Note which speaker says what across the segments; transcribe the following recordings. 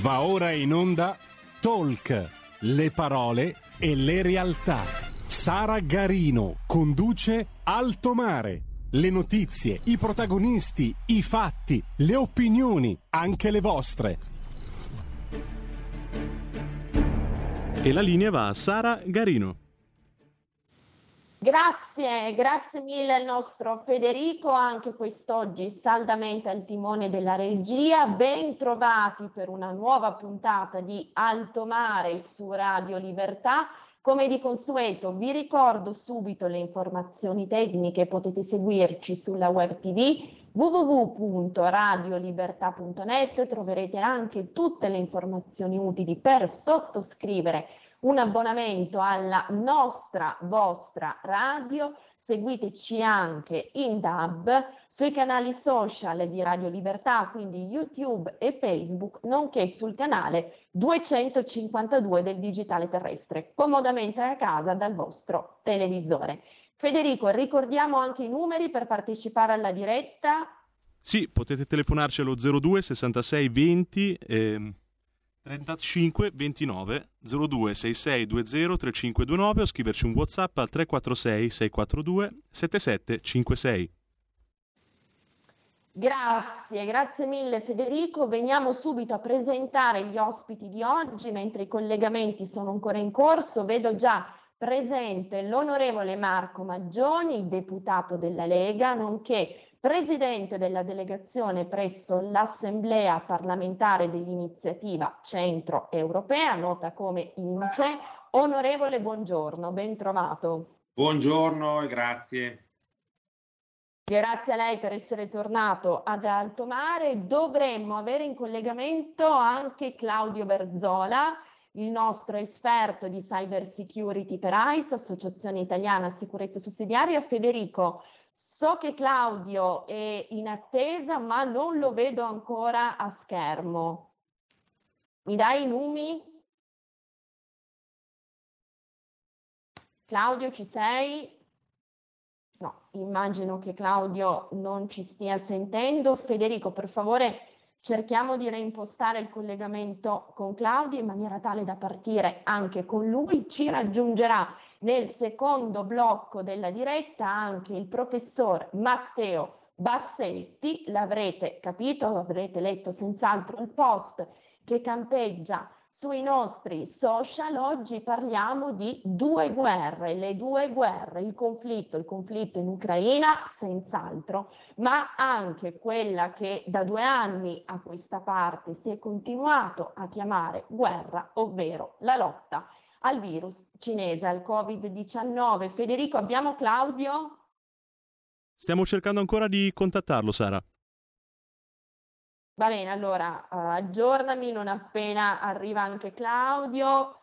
Speaker 1: Va ora in onda Talk, le parole e le realtà. Sara Garino conduce Alto Mare. Le notizie, i protagonisti, i fatti, le opinioni, anche le vostre.
Speaker 2: E la linea va a Sara Garino.
Speaker 3: Grazie, grazie mille al nostro Federico, anche quest'oggi saldamente al timone della regia. Ben trovati per una nuova puntata di Alto Mare su Radio Libertà. Come di consueto vi ricordo subito le informazioni tecniche, potete seguirci sulla web tv www.radiolibertà.net, troverete anche tutte le informazioni utili per sottoscrivere un abbonamento alla nostra vostra radio. Seguiteci anche in DAB sui canali social di Radio Libertà, quindi YouTube e Facebook, nonché sul canale 252 del digitale terrestre, comodamente a casa dal vostro televisore. Federico, ricordiamo anche i numeri per partecipare alla diretta.
Speaker 2: Sì, potete telefonarci allo 02 66 20 eh, 35 29 02 66 20 3529 o scriverci un WhatsApp al 346 642 7756.
Speaker 3: Grazie, grazie mille Federico. Veniamo subito a presentare gli ospiti di oggi mentre i collegamenti sono ancora in corso. Vedo già presente l'onorevole Marco Maggioni, deputato della Lega, nonché presidente della delegazione presso l'Assemblea parlamentare dell'iniziativa Centro Europea, nota come INCE. Onorevole, buongiorno, ben trovato.
Speaker 4: Buongiorno e grazie.
Speaker 3: Grazie a lei per essere tornato ad Alto Mare. Dovremmo avere in collegamento anche Claudio Berzola, il nostro esperto di cyber security per ICE, Associazione Italiana Sicurezza Sussidiaria. Federico, So che Claudio è in attesa, ma non lo vedo ancora a schermo. Mi dai i numi? Claudio, ci sei? No, immagino che Claudio non ci stia sentendo. Federico, per favore, cerchiamo di reimpostare il collegamento con Claudio in maniera tale da partire anche con lui. Ci raggiungerà nel secondo blocco della diretta anche il professor Matteo Bassetti, l'avrete capito, avrete letto senz'altro il post che campeggia sui nostri social. Oggi parliamo di due guerre, le due guerre, il conflitto, il conflitto in Ucraina senz'altro, ma anche quella che da due anni a questa parte si è continuato a chiamare guerra, ovvero la lotta al virus cinese, al Covid-19. Federico, abbiamo Claudio?
Speaker 2: Stiamo cercando ancora di contattarlo, Sara.
Speaker 3: Va bene, allora uh, aggiornami non appena arriva anche Claudio.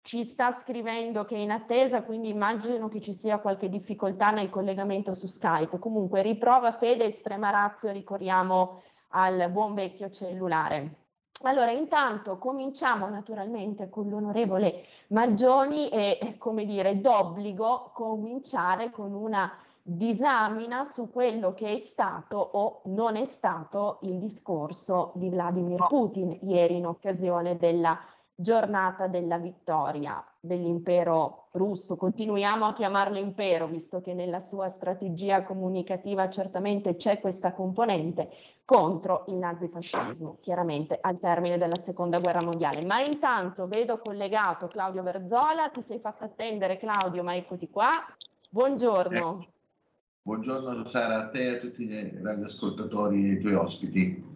Speaker 3: Ci sta scrivendo che è in attesa, quindi immagino che ci sia qualche difficoltà nel collegamento su Skype. Comunque riprova fede, estrema razio, ricorriamo al buon vecchio cellulare. Allora, intanto cominciamo naturalmente con l'onorevole Maggioni e, come dire, d'obbligo cominciare con una disamina su quello che è stato o non è stato il discorso di Vladimir Putin ieri in occasione della giornata della vittoria dell'impero russo. Continuiamo a chiamarlo impero, visto che nella sua strategia comunicativa certamente c'è questa componente contro il nazifascismo, chiaramente al termine della seconda guerra mondiale. Ma intanto vedo collegato Claudio Verzola, ti sei fatto attendere Claudio, ma eccoti qua. Buongiorno.
Speaker 5: Eh, buongiorno Sara, a te e a tutti i radioascoltatori e i tuoi ospiti.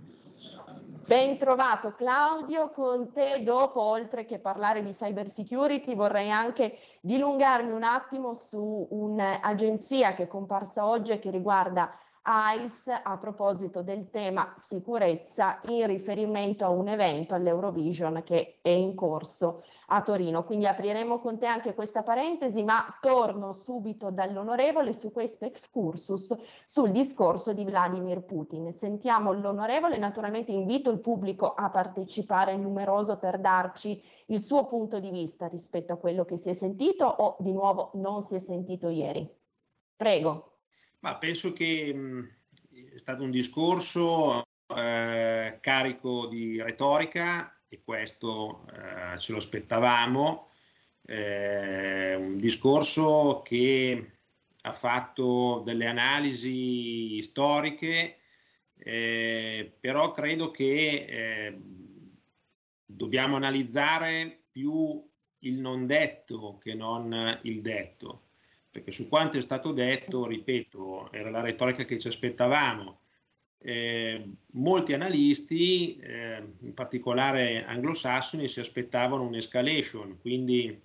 Speaker 3: Ben trovato Claudio, con te dopo, oltre che parlare di cyber security, vorrei anche dilungarmi un attimo su un'agenzia che è comparsa oggi e che riguarda ICE a proposito del tema sicurezza in riferimento a un evento all'Eurovision che è in corso a Torino. Quindi apriremo con te anche questa parentesi, ma torno subito dall'onorevole su questo excursus sul discorso di Vladimir Putin. Sentiamo l'onorevole, naturalmente invito il pubblico a partecipare numeroso per darci il suo punto di vista rispetto a quello che si è sentito o di nuovo non si è sentito ieri. Prego.
Speaker 4: Ma penso che mh, è stato un discorso eh, carico di retorica e questo eh, ce lo aspettavamo, eh, un discorso che ha fatto delle analisi storiche, eh, però credo che eh, dobbiamo analizzare più il non detto che non il detto, perché su quanto è stato detto, ripeto, era la retorica che ci aspettavamo. Eh, molti analisti, eh, in particolare anglosassoni, si aspettavano un'escalation, quindi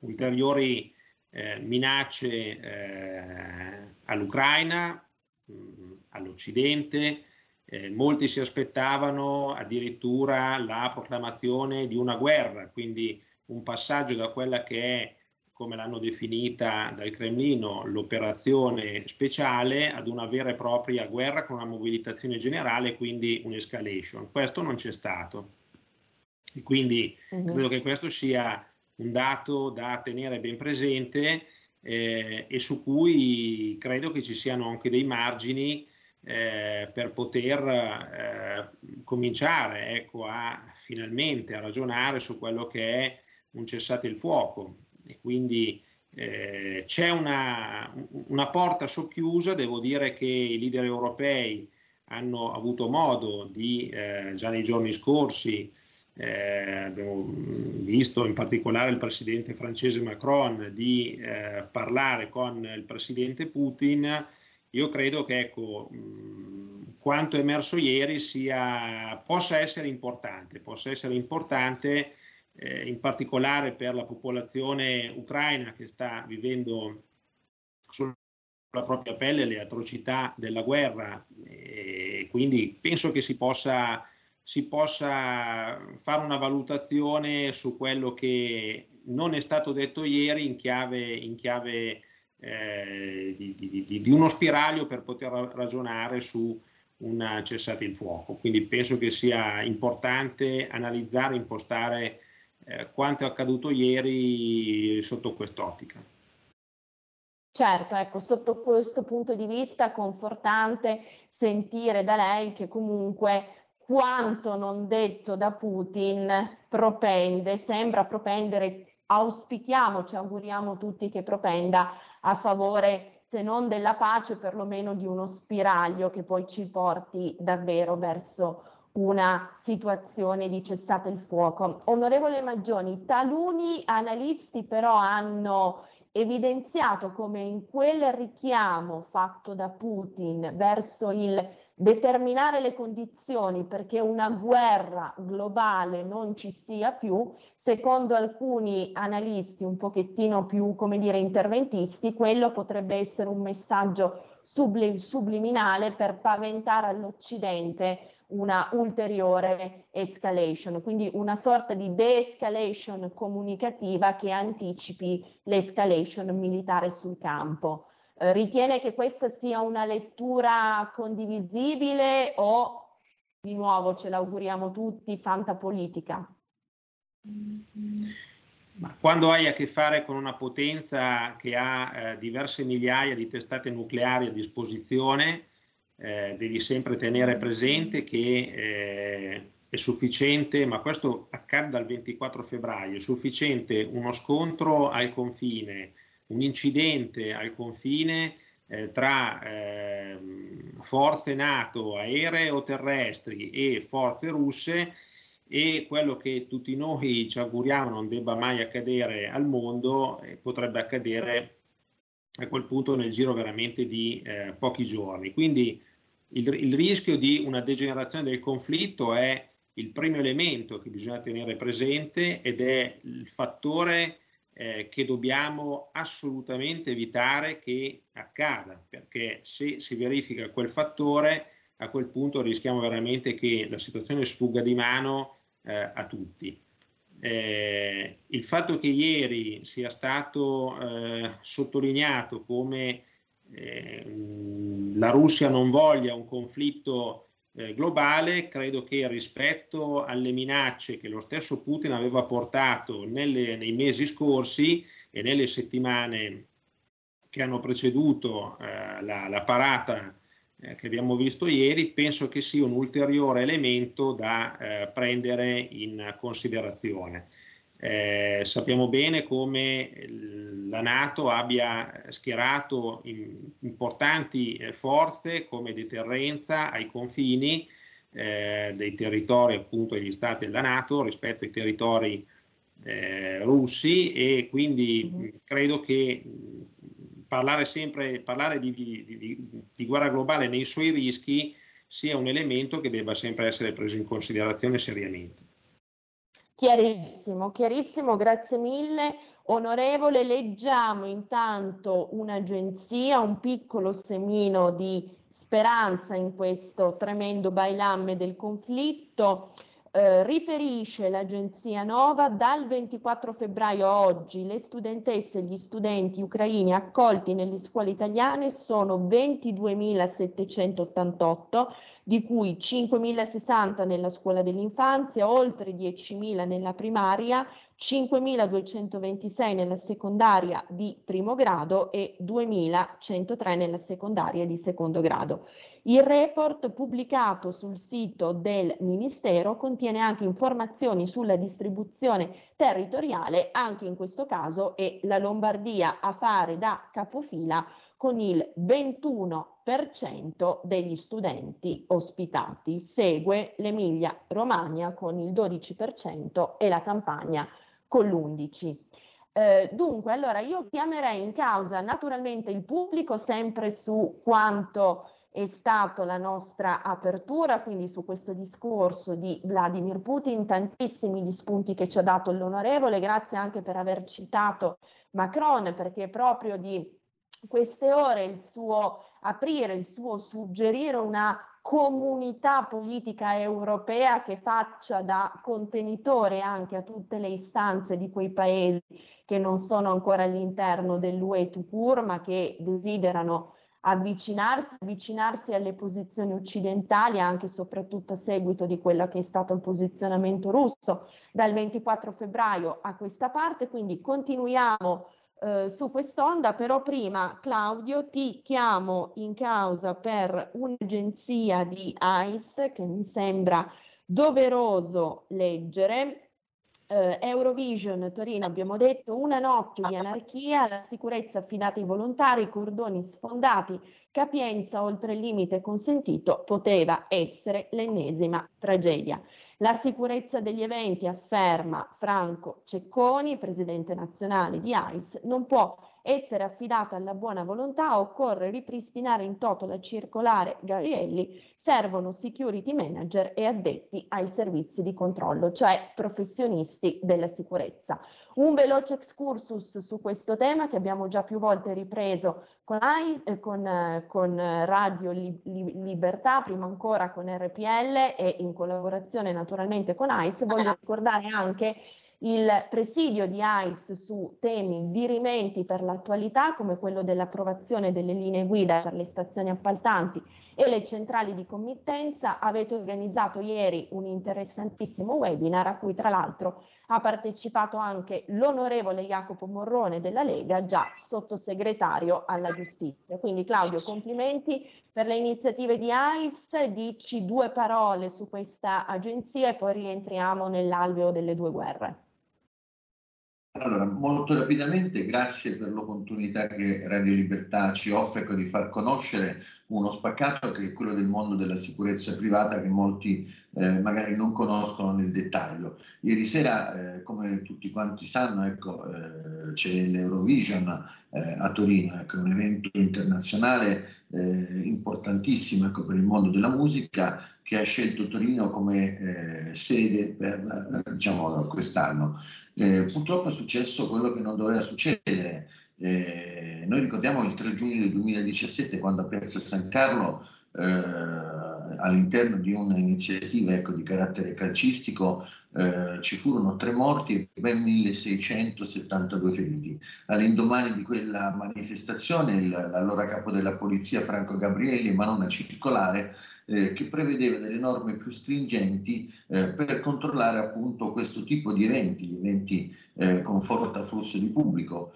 Speaker 4: ulteriori eh, minacce eh, all'Ucraina, mh, all'Occidente. Eh, molti si aspettavano addirittura la proclamazione di una guerra, quindi un passaggio da quella che è, come l'hanno definita dal Cremlino, l'operazione speciale ad una vera e propria guerra con una mobilitazione generale, quindi un'escalation. Questo non c'è stato. E quindi uh-huh. credo che questo sia un dato da tenere ben presente eh, e su cui credo che ci siano anche dei margini eh, per poter eh, cominciare ecco, a finalmente a ragionare su quello che è un cessate il fuoco e quindi eh, c'è una, una, porta socchiusa, devo dire che i leader europei hanno avuto modo di eh, già nei giorni scorsi eh, abbiamo visto in particolare il presidente francese Macron di eh, parlare con il presidente Putin, io credo che ecco, quanto emerso ieri sia, possa essere importante, possa essere importante eh, in particolare per la popolazione ucraina che sta vivendo sulla propria pelle le atrocità della guerra e quindi penso che si possa si possa fare una valutazione su quello che non è stato detto ieri in chiave, in chiave eh, di, di, di, uno spiraglio per poter ragionare su un cessate il fuoco. Quindi penso che sia importante analizzare, impostare eh, quanto è accaduto ieri sotto quest'ottica.
Speaker 3: Certo, ecco, sotto questo punto di vista confortante sentire da lei che comunque quanto non detto da Putin propende, sembra propendere, auspichiamo, ci auguriamo tutti che propenda a favore, se non della pace, perlomeno di uno spiraglio che poi ci porti davvero verso una situazione di cessate il fuoco. Onorevole Maggioni, taluni analisti però hanno evidenziato come in quel richiamo fatto da Putin verso il determinare le condizioni perché una guerra globale non ci sia più, secondo alcuni analisti un pochettino più, come dire, interventisti, quello potrebbe essere un messaggio sublim- subliminale per paventare all'Occidente una ulteriore escalation, quindi una sorta di de-escalation comunicativa che anticipi l'escalation militare sul campo. Eh, ritiene che questa sia una lettura condivisibile o di nuovo ce l'auguriamo tutti, fantapolitica?
Speaker 4: Ma quando hai a che fare con una potenza che ha eh, diverse migliaia di testate nucleari a disposizione, eh, devi sempre tenere presente che eh, è sufficiente, ma questo accade dal 24 febbraio, è sufficiente uno scontro al confine un incidente al confine eh, tra eh, forze NATO aeree o terrestri e forze russe e quello che tutti noi ci auguriamo non debba mai accadere al mondo eh, potrebbe accadere a quel punto nel giro veramente di eh, pochi giorni. Quindi il, il rischio di una degenerazione del conflitto è il primo elemento che bisogna tenere presente ed è il fattore eh, che dobbiamo assolutamente evitare che accada, perché se si verifica quel fattore, a quel punto rischiamo veramente che la situazione sfugga di mano eh, a tutti. Eh, il fatto che ieri sia stato eh, sottolineato come la Russia non voglia un conflitto eh, globale, credo che rispetto alle minacce che lo stesso Putin aveva portato nelle, nei mesi scorsi e nelle settimane che hanno preceduto eh, la, la, parata eh, che abbiamo visto ieri, penso che sia un ulteriore elemento da eh, prendere in considerazione. Eh, sappiamo bene come la Nato abbia schierato importanti eh, forze come deterrenza ai confini eh, dei territori appunto degli stati della Nato rispetto ai territori eh, russi e quindi mm-hmm. credo che parlare sempre parlare di, di, di, di guerra globale nei suoi rischi sia un elemento che debba sempre essere preso in considerazione seriamente.
Speaker 3: Chiarissimo, chiarissimo, grazie mille. Onorevole, leggiamo intanto un'agenzia, un piccolo semino di speranza in questo tremendo bailamme del conflitto. Eh, riferisce l'agenzia Nova dal 24 febbraio a oggi le studentesse e gli studenti ucraini accolti nelle scuole italiane sono 22.788 di cui 5.060 nella scuola dell'infanzia, oltre 10.000 nella primaria, 5.226 nella secondaria di primo grado e 2.103 nella secondaria di secondo grado. Il report pubblicato sul sito del Ministero contiene anche informazioni sulla distribuzione territoriale, anche in questo caso è la Lombardia a fare da capofila con il 21% degli studenti ospitati. Segue l'Emilia Romagna con il 12% e la Campania con l'11%. Eh, dunque, allora io chiamerei in causa naturalmente il pubblico sempre su quanto è stata la nostra apertura, quindi su questo discorso di Vladimir Putin, tantissimi gli spunti che ci ha dato l'onorevole, grazie anche per aver citato Macron, perché proprio di queste ore il suo aprire, il suo suggerire una comunità politica europea che faccia da contenitore anche a tutte le istanze di quei paesi che non sono ancora all'interno dell'UE Tucur, ma che desiderano avvicinarsi, avvicinarsi alle posizioni occidentali anche e soprattutto a seguito di quello che è stato il posizionamento russo. Dal 24 febbraio a questa parte, quindi continuiamo eh, su quest'onda, però prima Claudio ti chiamo in causa per un'agenzia di ICE che mi sembra doveroso leggere. Uh, Eurovision Torino abbiamo detto una notte di anarchia, la sicurezza affidata ai volontari, cordoni sfondati, capienza oltre il limite consentito, poteva essere l'ennesima tragedia. La sicurezza degli eventi, afferma Franco Cecconi, presidente nazionale di AIS, non può essere affidata alla buona volontà, occorre ripristinare in toto la circolare Garielli, servono security manager e addetti ai servizi di controllo, cioè professionisti della sicurezza. Un veloce excursus su questo tema che abbiamo già più volte ripreso con, AI, eh, con, eh, con Radio Li, Li, Libertà, prima ancora con RPL e in collaborazione naturalmente con ICE. Voglio ricordare anche il presidio di ICE su temi dirimenti per l'attualità come quello dell'approvazione delle linee guida per le stazioni appaltanti e le centrali di committenza. Avete organizzato ieri un interessantissimo webinar a cui tra l'altro ha partecipato anche l'onorevole Jacopo Morrone della Lega, già sottosegretario alla giustizia. Quindi Claudio, complimenti per le iniziative di AIS, dici due parole su questa agenzia e poi rientriamo nell'alveo delle due guerre.
Speaker 5: Allora, molto rapidamente, grazie per l'opportunità che Radio Libertà ci offre di far conoscere uno spaccato che è quello del mondo della sicurezza privata che molti eh, magari non conoscono nel dettaglio. Ieri sera, eh, come tutti quanti sanno, ecco, eh, c'è l'Eurovision eh, a Torino, ecco, un evento internazionale eh, importantissimo ecco, per il mondo della musica che ha scelto Torino come eh, sede per diciamo, quest'anno. Eh, purtroppo è successo quello che non doveva succedere. Eh, noi ricordiamo il 3 giugno del 2017 quando a Piazza San Carlo eh, all'interno di un'iniziativa ecco, di carattere calcistico eh, ci furono tre morti e ben 1672 feriti. All'indomani di quella manifestazione l'allora capo della polizia Franco Gabrielli emanò una circolare eh, che prevedeva delle norme più stringenti eh, per controllare appunto questo tipo di eventi, gli eventi eh, con forte afflusso di pubblico.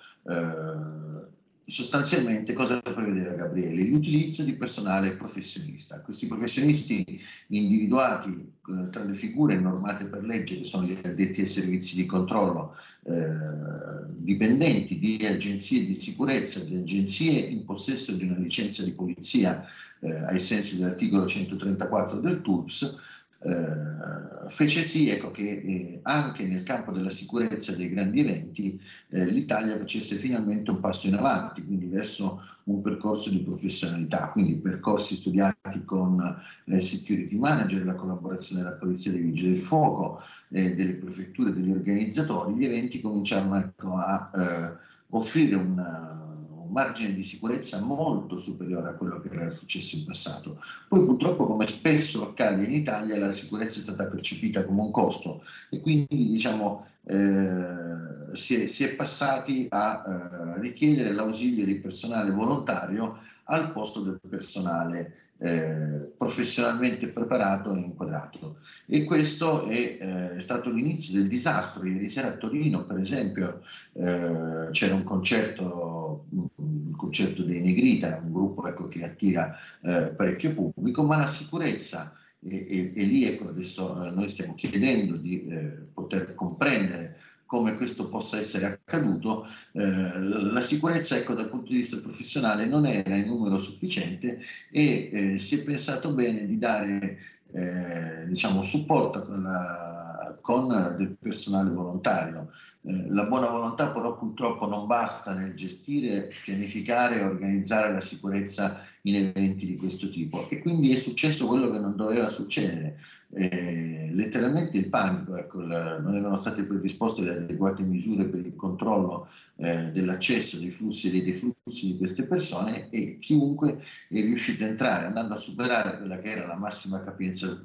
Speaker 5: Sostanzialmente cosa prevedeva Gabriele? L'utilizzo di personale professionista. Questi professionisti individuati eh, tra le figure normate per legge, che sono gli addetti ai servizi di controllo, eh, dipendenti di agenzie di sicurezza, di agenzie in possesso di una licenza di polizia eh, ai sensi dell'articolo 134 del TULPS, eh, fece sì ecco, che eh, anche nel campo della sicurezza dei grandi eventi eh, l'Italia facesse finalmente un passo in avanti, quindi verso un percorso di professionalità, quindi percorsi studiati con eh, security manager, la collaborazione della Polizia dei Vigili del Fuoco, eh, delle prefetture, degli organizzatori, gli eventi cominciarono ecco, a eh, offrire una margine di sicurezza molto superiore a quello che era successo in passato. Poi purtroppo, come spesso accade in Italia, la sicurezza è stata percepita come un costo e quindi diciamo, eh, si, è, si, è, passati a eh, richiedere l'ausilio di personale volontario al posto del personale eh, professionalmente preparato e inquadrato. E questo è, eh, stato l'inizio del disastro. Ieri sera a Torino, per esempio, eh, c'era un concerto, un concerto dei Negrita, un gruppo ecco, che attira eh, parecchio pubblico, ma la sicurezza, e, e, e lì ecco, adesso eh, noi stiamo chiedendo di eh, poter comprendere come questo possa essere accaduto, eh, la sicurezza ecco, dal punto di vista professionale non era in numero sufficiente e eh, si è pensato bene di dare eh, diciamo, supporto con, la, con, del personale volontario. Eh, la buona volontà però purtroppo non basta nel gestire, pianificare e organizzare la sicurezza in eventi di questo tipo. E quindi è successo quello che non doveva succedere. Eh, letteralmente il panico, ecco, la, non erano state predisposte le adeguate misure per il controllo eh, dell'accesso dei flussi e dei deflussi di queste persone e chiunque è riuscito a entrare andando a superare quella che era la massima capienza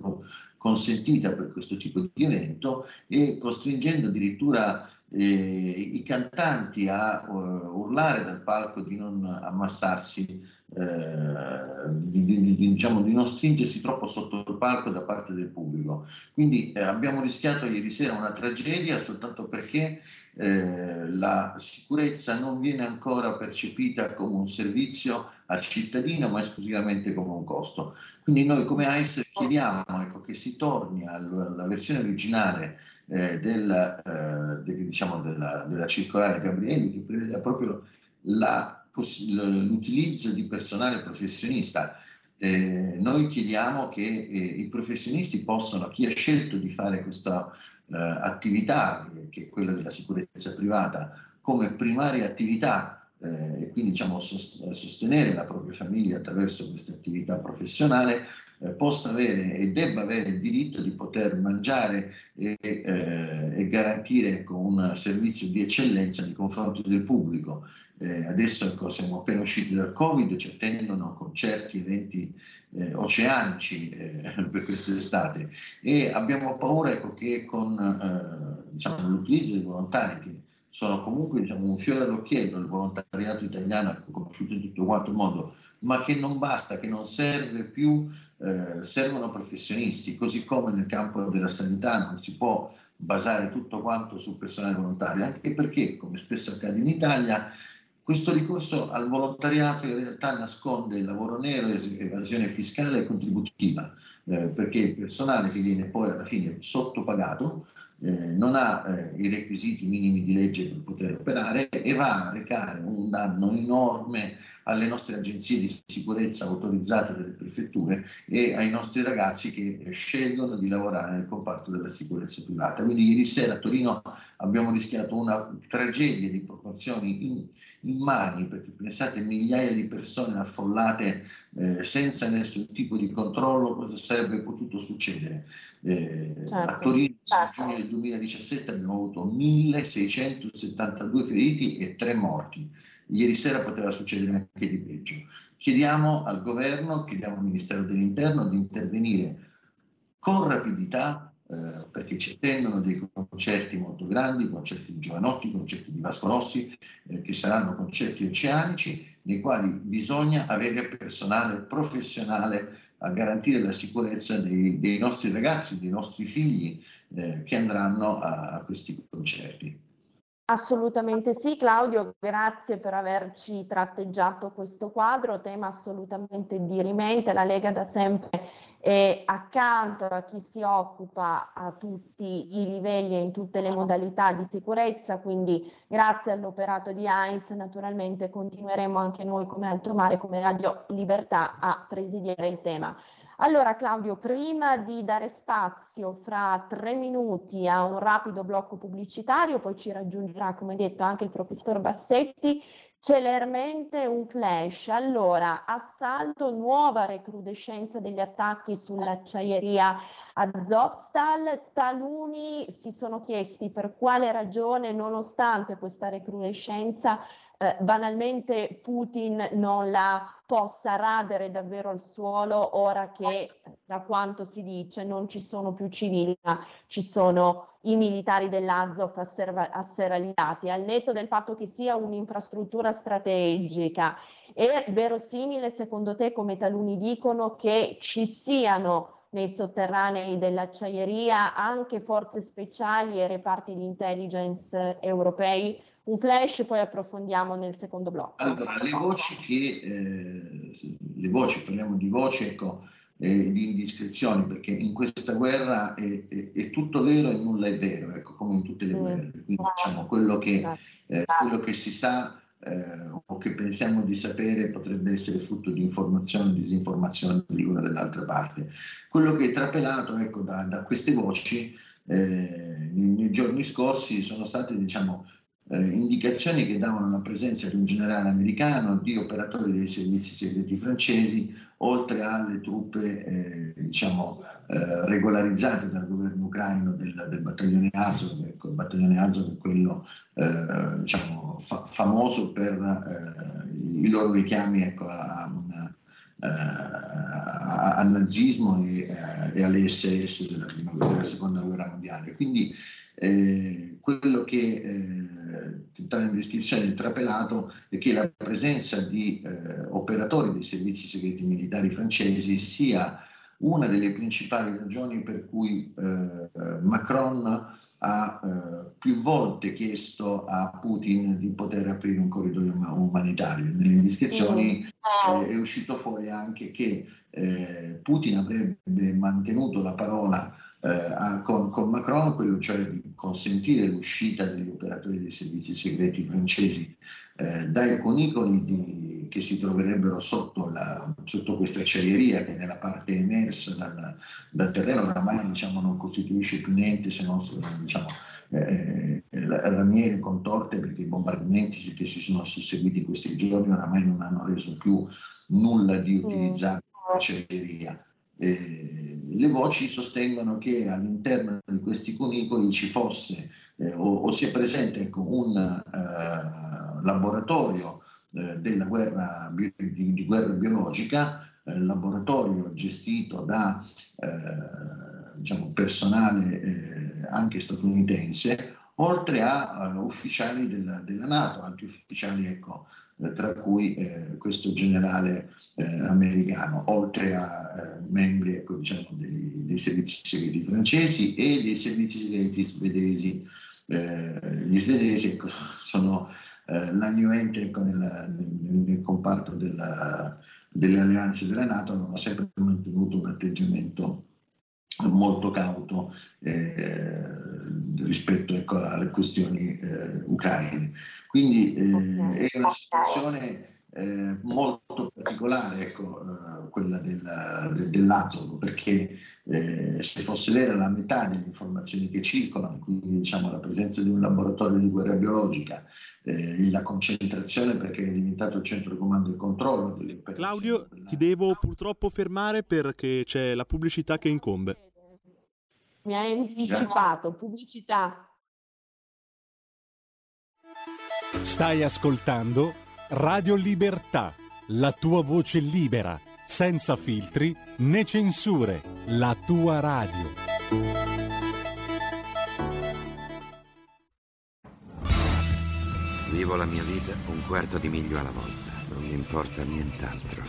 Speaker 5: consentita per questo tipo di evento e costringendo addirittura i cantanti a uh, urlare dal palco di non ammassarsi eh, di, di, diciamo, di, non stringersi troppo sotto il palco da parte del pubblico. Quindi eh, abbiamo rischiato ieri sera una tragedia soltanto perché eh, la sicurezza non viene ancora percepita come un servizio al cittadino, ma esclusivamente come un costo. Quindi noi come AIS chiediamo ecco, che si torni alla versione originale eh, della, eh, de, diciamo della, della circolare Gabrielli che prevede proprio la l'utilizzo di personale professionista. Eh, noi chiediamo che eh, i professionisti possano, chi ha scelto di fare questa eh, attività, che è quella della sicurezza privata, come primaria attività eh, e quindi diciamo, sostenere la propria famiglia attraverso questa attività professionale, eh, possa avere e debba avere il diritto di poter mangiare e, eh, e garantire ecco, un servizio di eccellenza nei confronti del pubblico. Eh, adesso ecco, siamo appena usciti dal Covid, ci attendono concerti, eventi eh, oceanici eh, per quest'estate e abbiamo paura ecco, che con eh, diciamo, l'utilizzo dei volontari, che sono comunque diciamo, un fiore all'occhiello, il volontariato italiano conosciuto in tutto quanto il mondo, ma che non basta, che non serve più, eh, servono professionisti, così come nel campo della sanità non si può basare tutto quanto sul personale volontario, anche perché, come spesso accade in Italia, questo ricorso al volontariato in realtà nasconde il lavoro nero, evasione fiscale e contributiva, eh, perché il personale che viene poi alla fine sottopagato eh, non ha eh, i requisiti minimi di legge per poter operare e va a recare un danno enorme alle nostre agenzie di sicurezza autorizzate dalle prefetture e ai nostri ragazzi che scelgono di lavorare nel comparto della sicurezza privata. Quindi ieri sera a Torino abbiamo rischiato una tragedia di proporzioni in, immani, perché pensate migliaia di persone affollate eh, senza nessun tipo di controllo, cosa sarebbe potuto succedere? Eh, certo, a Torino certo. giugno del 2017 abbiamo avuto 1672 feriti e 3 morti. Ieri sera poteva succedere anche di peggio. Chiediamo al governo, chiediamo al Ministero dell'Interno di intervenire con rapidità eh, perché ci attendono dei concerti molto grandi, concerti di Giovanotti, concerti di Vasco Rossi, eh, che saranno concerti oceanici, nei quali bisogna avere personale professionale a garantire la sicurezza dei, dei nostri ragazzi, dei nostri figli eh, che andranno a, a questi concerti.
Speaker 3: Assolutamente sì, Claudio, grazie per averci tratteggiato questo quadro, tema assolutamente dirimente. La Lega da sempre è accanto a chi si occupa a tutti i livelli e in tutte le modalità di sicurezza, quindi grazie all'operato di Heinz naturalmente continueremo anche noi come Alto Mare, come Radio Libertà a presidiare il tema. Allora Claudio, prima di dare spazio fra tre minuti a un rapido blocco pubblicitario, poi ci raggiungerà, come detto, anche il professor Bassetti, celermente un flash. Allora, assalto, nuova recrudescenza degli attacchi sull'acciaieria Azovstal. Taluni si sono chiesti per quale ragione, nonostante questa recrudescenza, eh, banalmente Putin non la possa radere davvero al suolo ora che, da quanto si dice, non ci sono più civili, ma ci sono i militari dell'Azov asserragliati, al netto del fatto che sia un'infrastruttura strategica. È verosimile, secondo te, come taluni dicono, che ci siano nei sotterranei dell'acciaieria anche forze speciali e reparti di intelligence europei un flash e poi approfondiamo nel secondo blocco.
Speaker 5: Allora, le voci che, eh, le voci, parliamo di voci, ecco, eh, di indiscrezioni, perché in questa guerra è, è, è, tutto vero e nulla è vero, ecco, come in tutte le mm. guerre. Quindi diciamo quello che, esatto. eh, quello che si sa eh, o che pensiamo di sapere potrebbe essere frutto di informazione o disinformazione di una o dell'altra parte. Quello che è trapelato ecco, da, da queste voci eh, nei, nei, giorni scorsi sono state diciamo, eh, indicazioni che davano la presenza di un generale americano, di operatori dei servizi segreti francesi, oltre alle truppe eh, diciamo, eh, regolarizzate dal governo ucraino del, del battaglione Azov. Ecco, il battaglione Azov è quello eh, diciamo, fa- famoso per eh, i loro richiami ecco, a, una, al nazismo e, e alle SS della, della seconda guerra mondiale. Quindi eh, quello che eh, tra le descrizioni del trapelato è che la presenza di eh, operatori dei servizi segreti militari francesi sia una delle principali ragioni per cui eh, Macron ha eh, più volte chiesto a Putin di poter aprire un corridoio umanitario. Nelle indiscrezioni eh, è uscito fuori anche che Putin avrebbe mantenuto la parola eh, con, con, Macron, quello cioè di consentire l'uscita degli operatori dei servizi segreti francesi eh, dai conicoli di, che si troverebbero sotto, la, sotto, questa acciaieria che nella parte emersa dal, dal terreno oramai diciamo, non costituisce più niente se non diciamo, eh, eh ramiere contorte perché i bombardamenti che si sono susseguiti in questi giorni oramai non hanno reso più nulla di mm. utilizzabile l'acciaieria. Eh, le voci sostengono che all'interno di questi cunicoli ci fosse eh, o, o, sia presente ecco, un eh, laboratorio eh, della guerra, di, di guerra biologica, eh, laboratorio gestito da eh, diciamo, personale anche statunitense, oltre a ufficiali della, della Nato, altri ufficiali ecco, eh, tra cui eh, questo generale eh, americano, oltre a eh, membri ecco, diciamo, dei, dei, servizi segreti francesi e dei servizi segreti svedesi. Eh, gli svedesi ecco, sono eh, la new entry ecco, nel, nel, nel, comparto della, delle alleanze della Nato, hanno sempre mantenuto un atteggiamento molto cauto eh, rispetto ecco, alle questioni eh, ucraine. Quindi eh, è una situazione eh, molto particolare ecco, eh, quella del, del, dell'Azov, perché eh, se fosse vera la metà delle informazioni che circolano, quindi diciamo, la presenza di un laboratorio di guerra biologica, eh, la concentrazione perché è diventato il centro di comando e controllo.
Speaker 2: Claudio, della... ti devo purtroppo fermare perché c'è la pubblicità che incombe.
Speaker 3: Mi hai anticipato, pubblicità.
Speaker 1: Stai ascoltando Radio Libertà, la tua voce libera, senza filtri né censure, la tua radio.
Speaker 6: Vivo la mia vita un quarto di miglio alla volta, non mi importa nient'altro.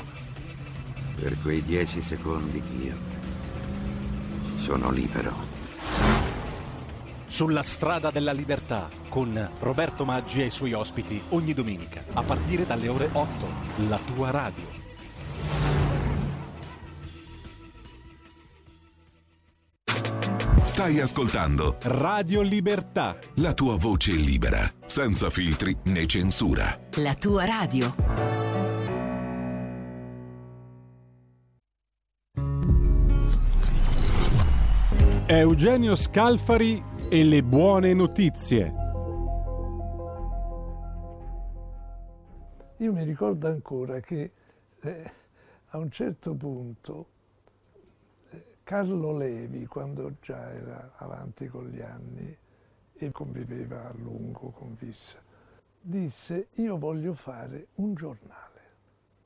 Speaker 6: Per quei dieci secondi io sono libero.
Speaker 1: Sulla strada della libertà con Roberto Maggi e i suoi ospiti ogni domenica a partire dalle ore 8. La tua radio.
Speaker 7: Stai ascoltando
Speaker 1: Radio Libertà.
Speaker 7: la tua voce libera, senza filtri né censura.
Speaker 8: La tua radio.
Speaker 1: Eugenio Scalfari e le buone notizie.
Speaker 9: Io mi ricordo ancora che eh, a un certo punto eh, Carlo Levi, quando già era avanti con gli anni e conviveva a lungo con Vissa, disse io voglio fare un giornale.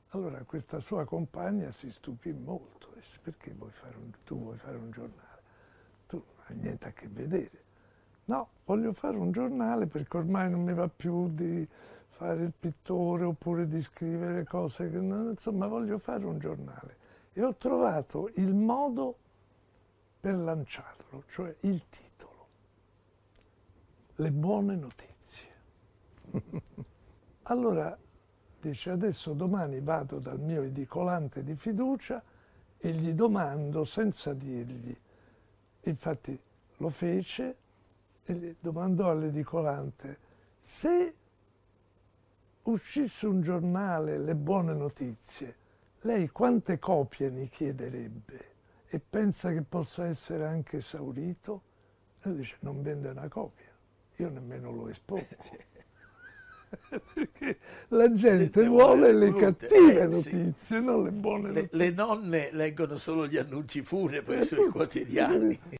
Speaker 9: Allora questa sua compagna si stupì molto, disse perché vuoi fare un, tu vuoi fare un giornale? Tu non hai niente a che vedere. No, voglio fare un giornale perché ormai non mi va più di fare il pittore oppure di scrivere cose che non, insomma voglio fare un giornale. E ho trovato il modo per lanciarlo, cioè il titolo. Le buone notizie. allora dice adesso domani vado dal mio edicolante di fiducia e gli domando senza dirgli. Infatti lo fece e domandò all'edicolante se uscisse un giornale Le buone notizie, lei quante copie ne chiederebbe e pensa che possa essere anche esaurito? Lui dice non vende una copia, io nemmeno lo espongo. Perché la gente vuole le cattive
Speaker 10: eh, sì.
Speaker 9: notizie, non le buone
Speaker 10: Le,
Speaker 9: notizie.
Speaker 10: le nonne leggono solo gli annunci funebri
Speaker 9: Eh,
Speaker 10: sui quotidiani.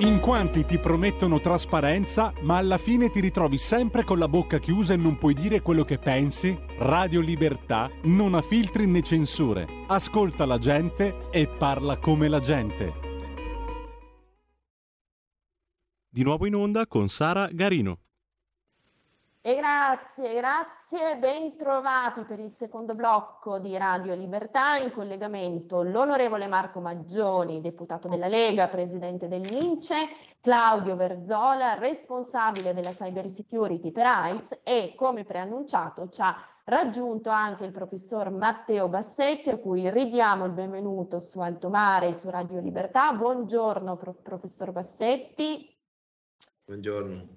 Speaker 1: In quanti ti promettono trasparenza, ma alla fine ti ritrovi sempre con la bocca chiusa e non puoi dire quello che pensi? Radio Libertà non ha filtri né censure. Ascolta la gente e parla come la gente.
Speaker 2: Di nuovo in onda con Sara Garino.
Speaker 3: E grazie, grazie, ben trovati per il secondo blocco di Radio Libertà in collegamento l'onorevole Marco Maggioni, deputato della Lega, presidente dell'Ince, Claudio Verzola, responsabile della cyber security per AIS e come preannunciato ci ha raggiunto anche il professor Matteo Bassetti a cui ridiamo il benvenuto su Alto Mare e su Radio Libertà. Buongiorno pro- professor Bassetti.
Speaker 11: Buongiorno,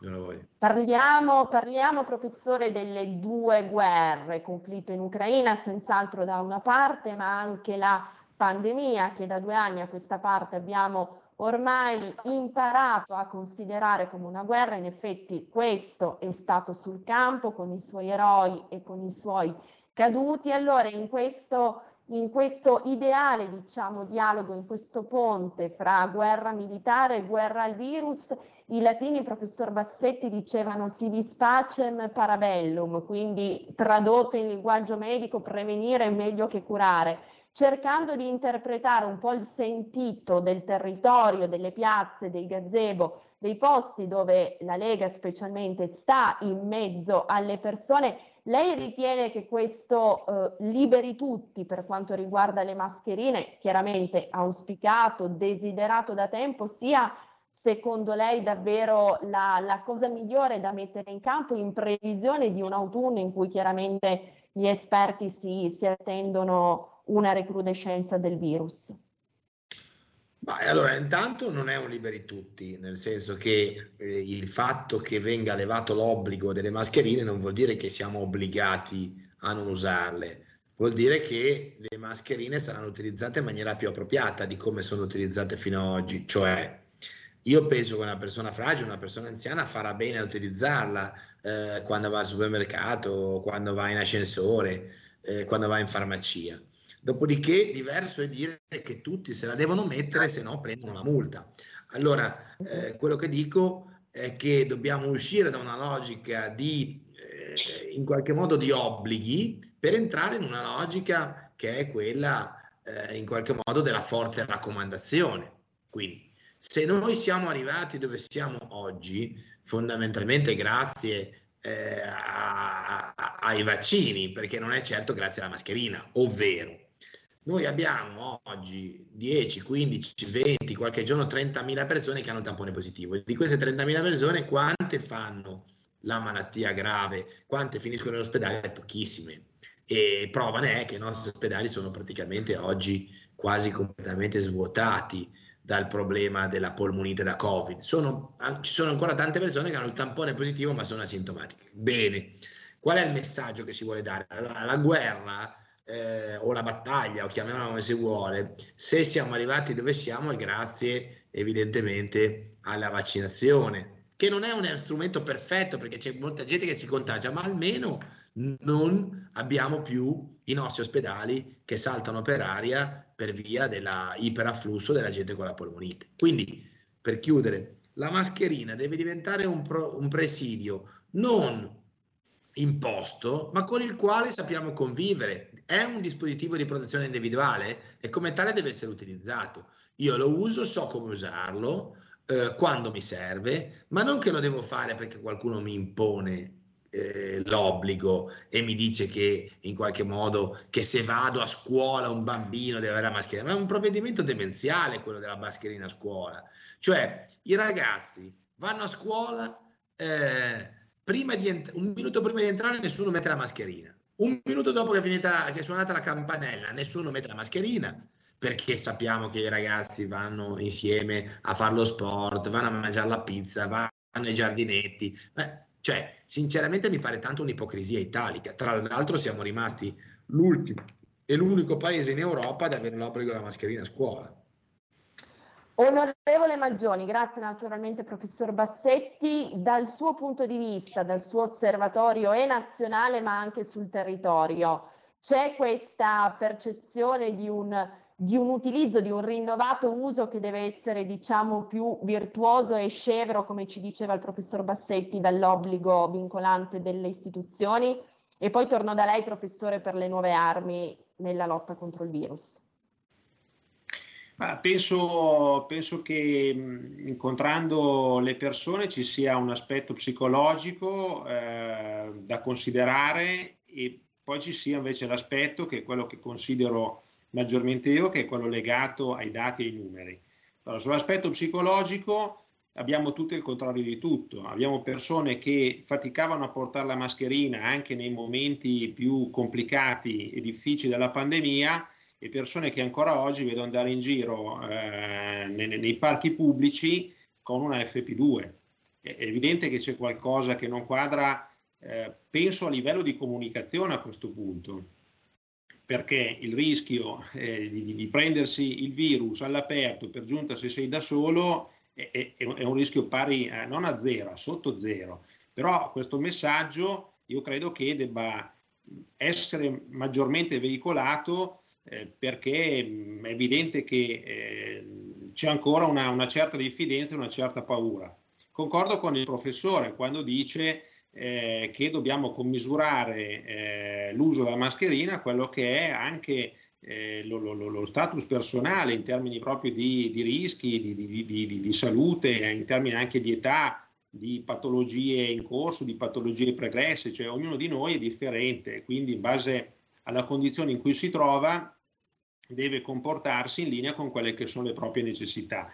Speaker 11: buongiorno.
Speaker 3: Parliamo, parliamo, professore, delle due guerre, conflitto in Ucraina, senz'altro da una parte, ma anche la pandemia che da due anni a questa parte abbiamo ormai imparato a considerare come una guerra. In effetti questo è stato sul campo con i suoi eroi e con i suoi caduti. Allora, in questo, in questo ideale, diciamo, dialogo, in questo ponte fra guerra militare e guerra al virus, i latini, professor Bassetti, dicevano si dispacem parabellum, quindi tradotto in linguaggio medico, prevenire è meglio che curare, cercando di interpretare un po' il sentito del territorio, delle piazze, dei gazebo, dei posti dove la Lega specialmente sta in mezzo alle persone. Lei ritiene che questo eh, liberi tutti per quanto riguarda le mascherine, chiaramente auspicato, desiderato da tempo, sia secondo lei davvero la, la, cosa migliore da mettere in campo in previsione di un autunno in cui chiaramente gli esperti si, si attendono una recrudescenza del virus?
Speaker 11: Ma allora, intanto non è un liberi tutti, nel senso che eh, il fatto che venga levato l'obbligo delle mascherine non vuol dire che siamo obbligati a non usarle, vuol dire che le mascherine saranno utilizzate in maniera più appropriata di come sono utilizzate fino ad oggi, cioè io penso che una persona fragile, una persona anziana farà bene a utilizzarla eh, quando va al supermercato, quando va in ascensore, eh, quando va in farmacia. Dopodiché diverso è dire che tutti se la devono mettere, se no prendono una multa. Allora, eh, quello che dico è che dobbiamo uscire da una logica di, eh, in qualche modo, di obblighi per entrare in una logica che è quella, eh, in qualche modo, della forte raccomandazione. Quindi, se noi siamo arrivati dove siamo oggi, fondamentalmente grazie eh, a, a, ai vaccini, perché non è certo grazie alla mascherina, ovvero
Speaker 4: noi abbiamo oggi 10, 15, 20, qualche giorno 30.000 persone che hanno il tampone positivo. Di queste 30.000 persone, quante fanno la malattia grave? Quante finiscono in ospedale? Pochissime. E prova ne è che i nostri ospedali sono praticamente oggi quasi completamente svuotati dal problema della polmonite da Covid. Sono, ci sono ancora tante persone che hanno il tampone positivo ma sono asintomatiche. Bene, qual è il messaggio che si vuole dare? Allora, la guerra eh, o la battaglia, o chiamiamola come si vuole, se siamo arrivati dove siamo è grazie evidentemente alla vaccinazione, che non è un strumento perfetto perché c'è molta gente che si contagia, ma almeno non abbiamo più i nostri ospedali che saltano per aria per via dell'iperafflusso della gente con la polmonite. Quindi, per chiudere, la mascherina deve diventare un, pro, un presidio non imposto, ma con il quale sappiamo convivere. È un dispositivo di protezione individuale e come tale deve essere utilizzato. Io lo uso, so come usarlo, eh, quando mi serve, ma non che lo devo fare perché qualcuno mi impone eh, l'obbligo e mi dice che in qualche modo che se vado a scuola un bambino deve avere la mascherina, ma è un provvedimento demenziale quello della mascherina a scuola. Cioè i ragazzi vanno a scuola... Eh, ent- un minuto prima di entrare nessuno mette la mascherina. Un minuto dopo che è, finita, che è suonata la campanella, nessuno mette la mascherina perché sappiamo che i ragazzi vanno insieme a fare lo sport, vanno a mangiare la pizza, vanno ai giardinetti. Beh, cioè, sinceramente mi pare tanto un'ipocrisia italica. Tra l'altro siamo rimasti l'ultimo e l'unico paese in Europa ad avere l'obbligo della mascherina a scuola.
Speaker 3: Onorevole Maggioni, grazie naturalmente professor Bassetti. Dal suo punto di vista, dal suo osservatorio è nazionale ma anche sul territorio, c'è questa percezione di un, di un utilizzo, di un rinnovato uso che deve essere diciamo più virtuoso e scevro, come ci diceva il professor Bassetti, dall'obbligo vincolante delle istituzioni? E poi torno da lei, professore, per le nuove armi nella lotta contro il virus.
Speaker 4: Ah, penso, penso, che incontrando le persone ci sia un aspetto psicologico eh, da considerare e poi ci sia invece l'aspetto che è quello che considero maggiormente io, che è quello legato ai dati e ai numeri. Allora, sull'aspetto psicologico abbiamo tutto il contrario di tutto. Abbiamo persone che faticavano a portare la mascherina anche nei momenti più complicati e difficili della pandemia e persone che ancora oggi vedo andare in giro eh, nei, nei, parchi pubblici con una FP2. È evidente che c'è qualcosa che non quadra, eh, penso a livello di comunicazione a questo punto, perché il rischio eh, di, di, prendersi il virus all'aperto, per giunta se sei da solo, è, è, è un rischio pari a, non a zero, a sotto zero. Però questo messaggio io credo che debba essere maggiormente veicolato eh, perché mm, è evidente che eh, c'è ancora una, una, certa diffidenza e una certa paura. Concordo con il professore quando dice eh, che dobbiamo commisurare eh, l'uso della mascherina a quello che è anche eh, lo, lo, lo, status personale in termini proprio di, di rischi, di, di, di, di salute, in termini anche di età, di patologie in corso, di patologie pregresse, cioè ognuno di noi è differente, quindi in base alla condizione in cui si trova deve comportarsi in linea con quelle che sono le proprie necessità.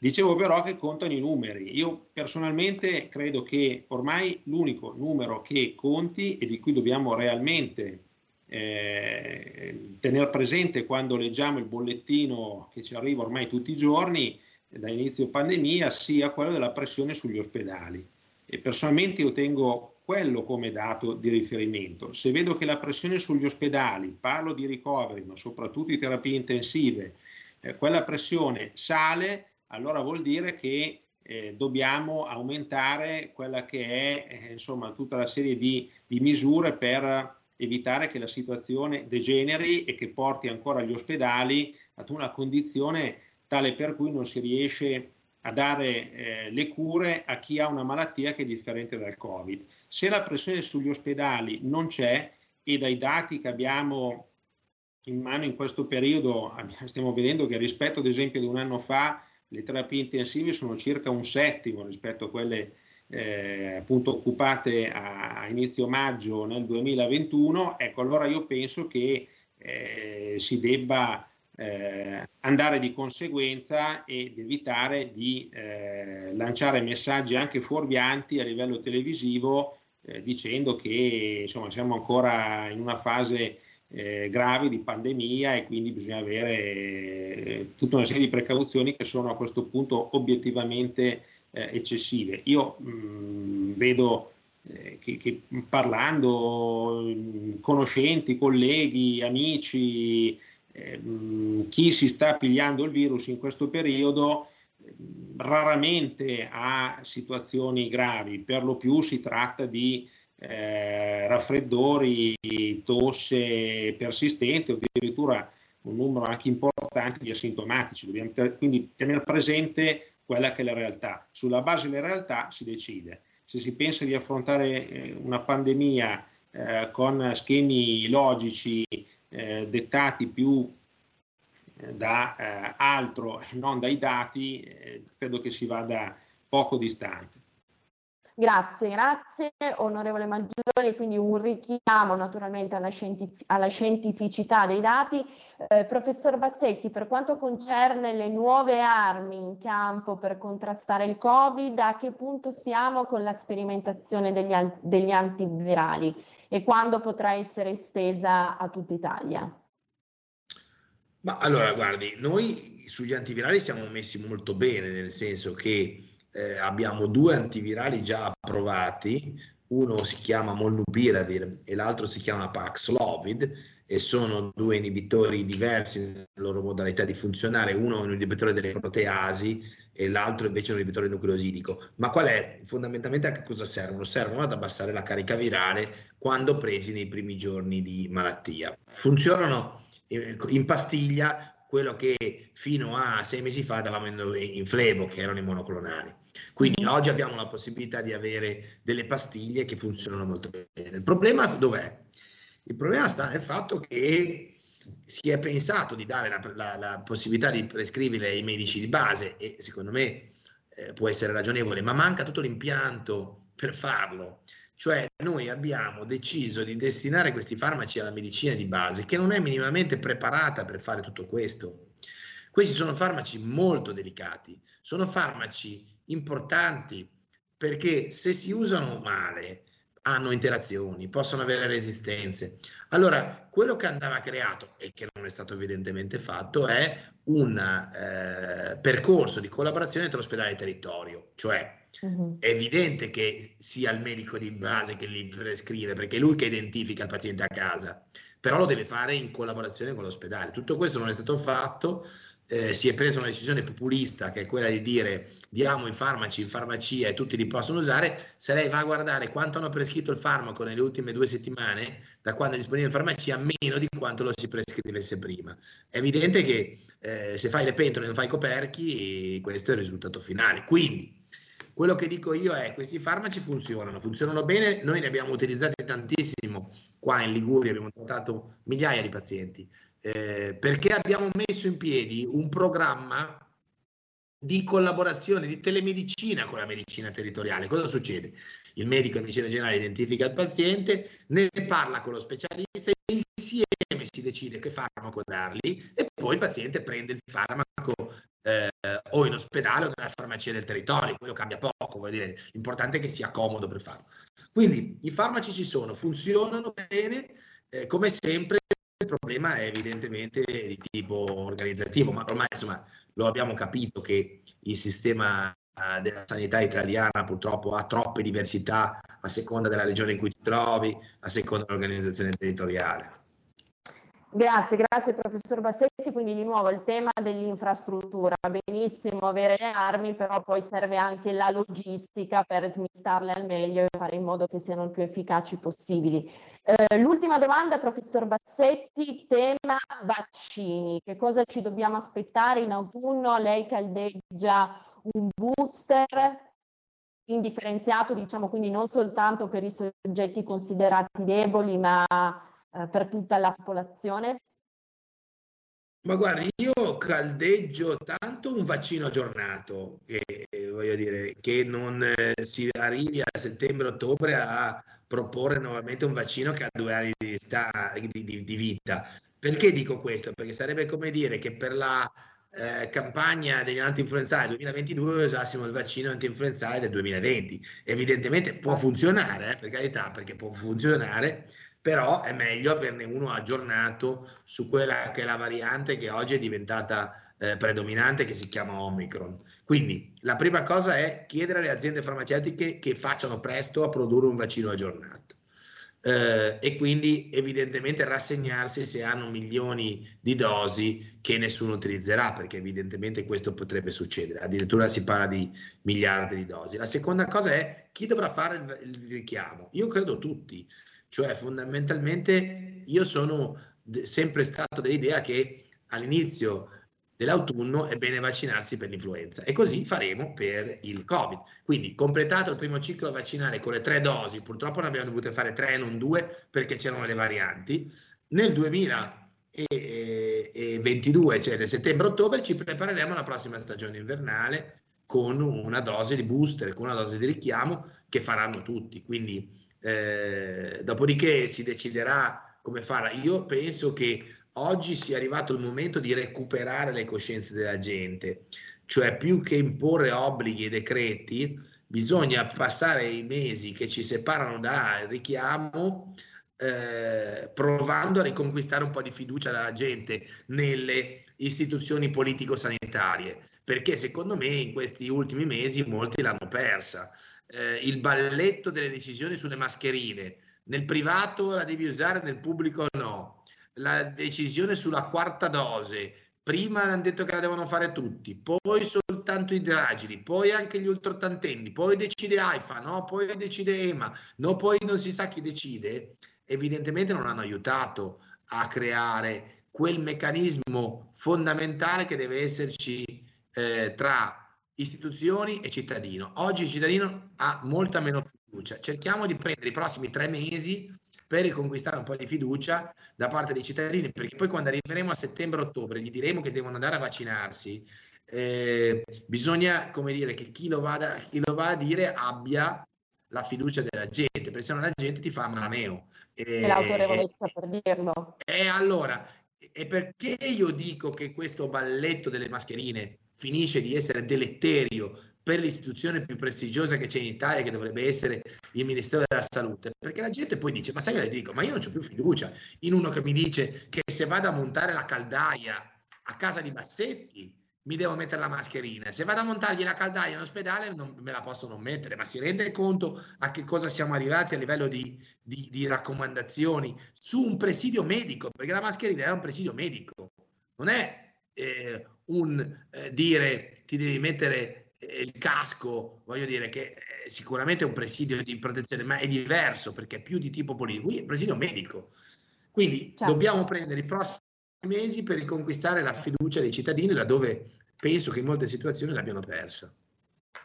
Speaker 4: Dicevo però che contano i numeri. Io personalmente credo che ormai l'unico numero che conti e di cui dobbiamo realmente eh, tenere presente quando leggiamo il bollettino che ci arriva ormai tutti i giorni da inizio pandemia sia quello della pressione sugli ospedali. E personalmente io tengo quello come dato di riferimento. Se vedo che la pressione sugli ospedali, parlo di ricoveri, ma soprattutto di terapie intensive, eh, quella pressione sale, allora vuol dire che eh, dobbiamo aumentare quella che è eh, insomma tutta la serie di, di misure per evitare che la situazione degeneri e che porti ancora gli ospedali ad una condizione tale per cui non si riesce a dare eh, le cure a chi ha una malattia che è differente dal Covid. Se la pressione sugli ospedali non c'è e dai dati che abbiamo in mano in questo periodo stiamo vedendo che rispetto ad esempio ad un anno fa le terapie intensive sono circa un settimo rispetto a quelle eh, appunto occupate a, a, inizio maggio nel 2021, ecco allora io penso che eh, si debba eh, andare di conseguenza ed evitare di eh, lanciare messaggi anche fuorvianti a livello televisivo eh, dicendo che insomma, siamo ancora in una fase eh, grave di pandemia e quindi bisogna avere eh, tutta una serie di precauzioni che sono a questo punto obiettivamente eh, eccessive. Io mh, mm, vedo eh, che, che, parlando, conoscenti, colleghi, amici, eh, chi si sta pigliando il virus in questo periodo raramente ha situazioni gravi, per lo più si tratta di eh, raffreddori, tosse persistenti o addirittura un numero anche importante di asintomatici. Dobbiamo ter- quindi tenere presente quella che è la realtà. Sulla base della realtà si decide. Se si pensa di affrontare eh, una pandemia eh, con schemi logici eh, dettati più eh, da altro e non dai dati, credo che si vada poco distante.
Speaker 3: Grazie, grazie onorevole Maggiore, quindi un richiamo naturalmente alla, scientif- alla scientificità dei dati. Eh, professor Bassetti, per quanto concerne le nuove armi in campo per contrastare il Covid, a che punto siamo con la sperimentazione degli, an- degli antivirali e quando potrà essere estesa a tutta Italia?
Speaker 11: Ma allora, guardi, noi sugli antivirali siamo messi molto bene, nel senso che eh, abbiamo due antivirali già approvati, uno si chiama Molnupiravir e l'altro si chiama Paxlovid e sono due inibitori diversi nella loro modalità di funzionare, uno è un inibitore delle proteasi e l'altro invece è un inibitore nucleosidico. Ma qual è? Fondamentalmente a che cosa servono? Servono ad abbassare la carica virale quando presi nei primi giorni di malattia. Funzionano eh, in pastiglia quello che fino a sei mesi fa davamo in flebo, che erano i monoclonali. Quindi mm-hmm. oggi abbiamo la possibilità di avere delle pastiglie che funzionano molto bene. Il problema dov'è? Il problema sta nel fatto che si è pensato di dare la, la, la possibilità di prescrivere ai medici di base e secondo me eh, può essere ragionevole, ma manca tutto l'impianto per farlo. Cioè noi abbiamo deciso di destinare questi farmaci alla medicina di base che non è minimamente preparata per fare tutto questo. Questi sono farmaci molto delicati, sono farmaci importanti perché se si usano male hanno interazioni, possono avere resistenze. Allora, quello che andava creato e che non è stato evidentemente fatto è un eh, percorso di collaborazione tra ospedale e territorio, cioè Uh-huh. È evidente che sia il medico di base che li prescrive, perché è lui che identifica il paziente a casa, però lo deve fare in collaborazione con l'ospedale. Tutto questo non è stato fatto, eh, si è presa una decisione populista che è quella di dire diamo i farmaci in farmacia e tutti li possono usare, se lei va a guardare quanto hanno prescritto il farmaco nelle ultime due settimane, da quando è disponibile in farmacia, meno di quanto lo si prescrivesse prima. È evidente che eh, se fai le pentole e non fai i coperchi, questo è il risultato finale. Quindi quello che dico io è che questi farmaci funzionano, funzionano bene, noi ne abbiamo utilizzati tantissimo qua in Liguria, abbiamo trattato migliaia di pazienti, eh, perché abbiamo messo in piedi un programma di collaborazione, di telemedicina con la medicina territoriale. Cosa succede? Il medico in medicina generale identifica il paziente, ne parla con lo specialista e insieme si decide che farmaco dargli e poi il paziente prende il farmaco eh, o in ospedale o nella farmacia del territorio, quello cambia poco, vuol dire, l'importante è che sia comodo per farlo. Quindi i farmaci ci sono, funzionano bene, eh, come sempre problema è evidentemente di tipo organizzativo, ma ormai insomma lo abbiamo capito che il sistema eh, della sanità italiana purtroppo ha troppe diversità a seconda della regione in cui ti trovi, a seconda dell'organizzazione territoriale.
Speaker 3: Grazie, grazie professor Bassetti. Quindi di nuovo il tema dell'infrastruttura. Benissimo avere le armi, però poi serve anche la logistica per smistarle al meglio e fare in modo che siano il più efficaci possibili. Eh, l'ultima domanda, professor Bassetti, tema vaccini. Che cosa ci dobbiamo aspettare in autunno? Lei caldeggia un booster indifferenziato, diciamo quindi non soltanto per i soggetti considerati deboli, ma eh, per tutta la popolazione?
Speaker 11: Ma guardi, io caldeggio tanto un vaccino aggiornato, che, voglio dire, che non eh, si arrivi a settembre-ottobre a proporre nuovamente un vaccino che ha due anni di, sta, di, di, di vita. Perché dico questo? Perché sarebbe come dire che per la eh, campagna degli anti-influenzali 2022 usassimo il vaccino anti-influenzale del 2020. Evidentemente può funzionare, eh, per carità, perché può funzionare, però è meglio averne uno aggiornato su quella che è la variante che oggi è diventata eh, predominante, che si chiama Omicron. Quindi la prima cosa è chiedere alle aziende farmaceutiche che facciano presto a produrre un vaccino aggiornato eh, e quindi evidentemente rassegnarsi se hanno milioni di dosi che nessuno utilizzerà, perché evidentemente questo potrebbe succedere, addirittura si parla di miliardi di dosi. La seconda cosa è chi dovrà fare il, il richiamo? Io credo tutti, cioè fondamentalmente io sono sempre stato dell'idea che all'inizio dell'autunno è bene vaccinarsi per l'influenza e così faremo per il Covid. Quindi completato il primo ciclo vaccinale con le tre dosi, purtroppo ne abbiamo dovute fare tre e non due perché c'erano le varianti, nel 2022, cioè nel settembre-ottobre, ci prepareremo alla prossima stagione invernale con una dose di booster, con una dose di richiamo che faranno tutti. Quindi eh, dopodiché si deciderà come farla. Io penso che oggi sia arrivato il momento di recuperare le coscienze della gente, cioè più che imporre obblighi e decreti, bisogna passare i mesi che ci separano dal richiamo eh, provando a riconquistare un po' di fiducia dalla gente nelle istituzioni politico-sanitarie, perché secondo me in questi ultimi mesi molti l'hanno persa. Eh, il balletto delle decisioni sulle mascherine, nel privato la devi usare, nel pubblico no la decisione sulla quarta dose. Prima hanno detto che la devono fare tutti, poi soltanto i dragili, poi anche gli ultraottantenni, poi decide AIFA, no? poi decide EMA, no? poi non si sa chi decide. Evidentemente non hanno aiutato a creare quel meccanismo fondamentale che deve esserci eh, tra istituzioni e cittadino. Oggi il cittadino ha molta meno fiducia. Cerchiamo di prendere i prossimi tre mesi per riconquistare un po' di fiducia da parte dei cittadini, perché poi quando arriveremo a settembre-ottobre gli diremo che devono andare a vaccinarsi, eh, bisogna, come dire, che chi lo, vada, chi lo va a dire abbia la fiducia della gente, perché se no la gente ti fa maneo.
Speaker 3: E l'autorevolezza per dirlo.
Speaker 11: E allora, e perché io dico che questo balletto delle mascherine finisce di essere deletterio per l'istituzione più prestigiosa che c'è in Italia, che dovrebbe essere il Ministero della Salute, perché la gente poi dice, ma sai che le dico, ma io non ho più fiducia in uno che mi dice che se vado a montare la caldaia a casa di Bassetti mi devo mettere la mascherina, se vado a montargli la caldaia in ospedale non me la posso non mettere, ma si rende conto a che cosa siamo arrivati a livello di, di, di raccomandazioni? Su un presidio medico, perché la mascherina è un presidio medico, non è eh, un eh, dire ti devi mettere il casco, voglio dire che è sicuramente è un presidio di protezione, ma è diverso perché è più di tipo politico, qui è un presidio medico. Quindi certo. dobbiamo prendere i prossimi mesi per riconquistare la fiducia dei cittadini, laddove penso che in molte situazioni l'abbiano persa.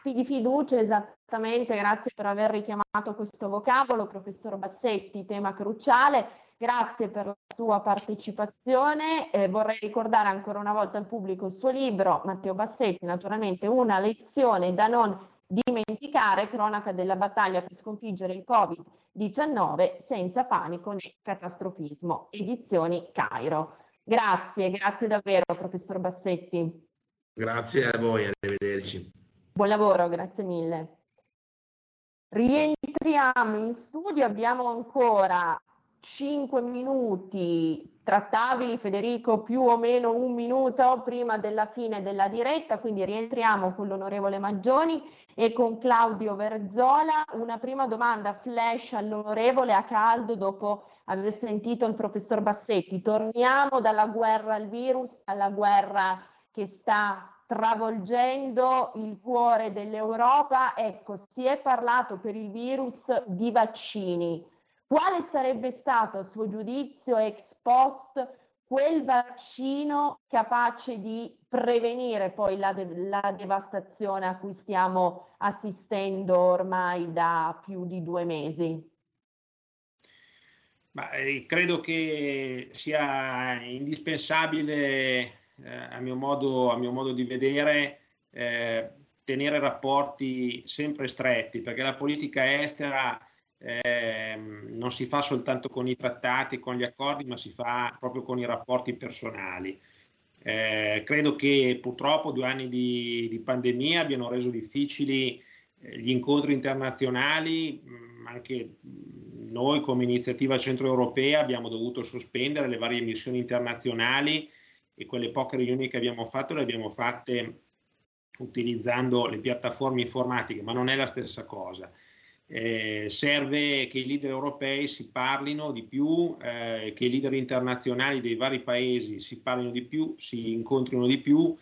Speaker 3: Di fiducia, esattamente, grazie per aver richiamato questo vocabolo, professor Bassetti, tema cruciale. Grazie per la sua partecipazione. Eh, vorrei ricordare ancora una volta al pubblico il suo libro, Matteo Bassetti, naturalmente una lezione da non dimenticare, cronaca della battaglia per sconfiggere il Covid-19 senza panico né catastrofismo, edizioni Cairo. Grazie, grazie davvero professor Bassetti.
Speaker 11: Grazie a voi, arrivederci.
Speaker 3: Buon lavoro, grazie mille. Rientriamo in studio, abbiamo ancora 5 minuti trattabili, Federico, più o meno un minuto prima della fine della diretta, quindi rientriamo con l'onorevole Maggioni e con Claudio Verzola. Una prima domanda flash all'onorevole a caldo dopo aver sentito il professor Bassetti. Torniamo dalla guerra al virus alla guerra che sta travolgendo il cuore dell'Europa. Ecco, si è parlato per il virus di vaccini quale sarebbe stato a suo giudizio ex post quel vaccino capace di prevenire poi la, de- la, devastazione a cui stiamo assistendo ormai da più di due mesi?
Speaker 4: Ma, eh, credo che sia indispensabile, eh, a, mio modo, a, mio modo, di vedere, eh, tenere rapporti sempre stretti, perché la politica estera eh, non si fa soltanto con i trattati, con gli accordi, ma si fa proprio con i rapporti personali. Eh, credo che purtroppo due anni di, di pandemia abbiano reso difficili eh, gli incontri internazionali, mm, anche noi come iniziativa centroeuropea abbiamo dovuto sospendere le varie missioni internazionali e quelle poche riunioni che abbiamo fatto le abbiamo fatte utilizzando le piattaforme informatiche, ma non è la stessa cosa. Eh, serve che i leader europei si parlino di più, eh, che i leader internazionali dei vari paesi si parlino di più, si incontrino di più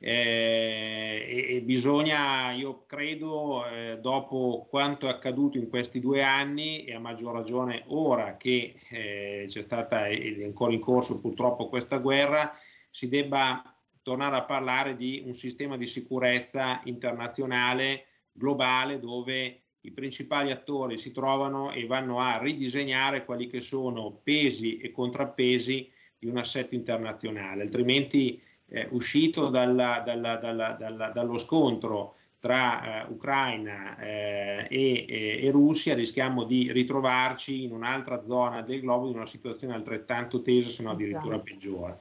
Speaker 4: eh, e, e, bisogna, io credo, eh, dopo quanto è accaduto in questi due anni e a maggior ragione ora che eh, c'è stata è ancora in corso purtroppo questa guerra, si debba tornare a parlare di un sistema di sicurezza internazionale globale dove i principali attori si trovano e vanno a ridisegnare quelli che sono pesi e contrappesi di un assetto internazionale, altrimenti eh, uscito dalla, dalla, dalla, dallo scontro tra eh, Ucraina eh, e, e, Russia rischiamo di ritrovarci in un'altra zona del globo in una situazione altrettanto tesa, se non addirittura esatto. peggiore.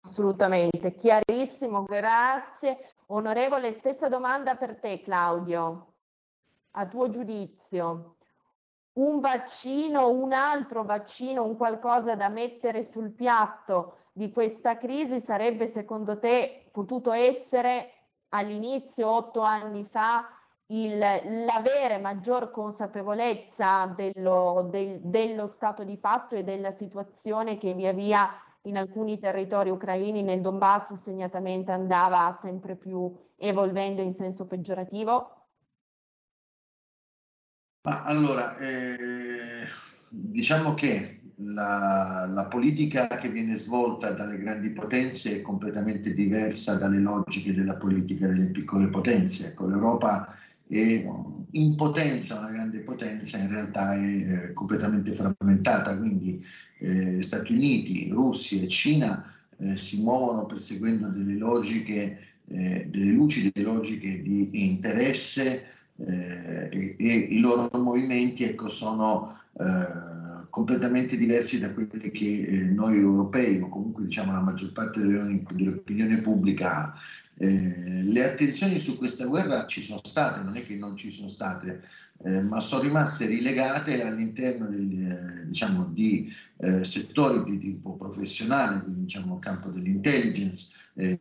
Speaker 3: Assolutamente, chiarissimo, grazie. Onorevole, stessa domanda per te Claudio a tuo giudizio, un vaccino, un altro vaccino, un qualcosa da mettere sul piatto di questa crisi sarebbe secondo te potuto essere all'inizio, otto anni fa, il, l'avere maggior consapevolezza dello, del, dello stato di fatto e della situazione che via via in alcuni territori ucraini, nel Donbass segnatamente andava sempre più evolvendo in senso peggiorativo?
Speaker 5: Ma allora, eh, diciamo che la, la, politica che viene svolta dalle grandi potenze è completamente diversa dalle logiche della politica delle piccole potenze. Ecco, L'Europa è in potenza, una grande potenza, in realtà è eh, completamente frammentata, quindi eh, Stati Uniti, Russia e Cina eh, si muovono perseguendo delle logiche, eh, delle lucide logiche di interesse e, e, i loro movimenti ecco, sono eh, completamente diversi da quelli che eh, noi europei o comunque diciamo la maggior parte dell'opinione pubblica ha. Eh, le attenzioni su questa guerra ci sono state, non è che non ci sono state, eh, ma sono rimaste rilegate all'interno del, eh, diciamo, di eh, settori di tipo professionale, quindi diciamo campo dell'intelligence, eh,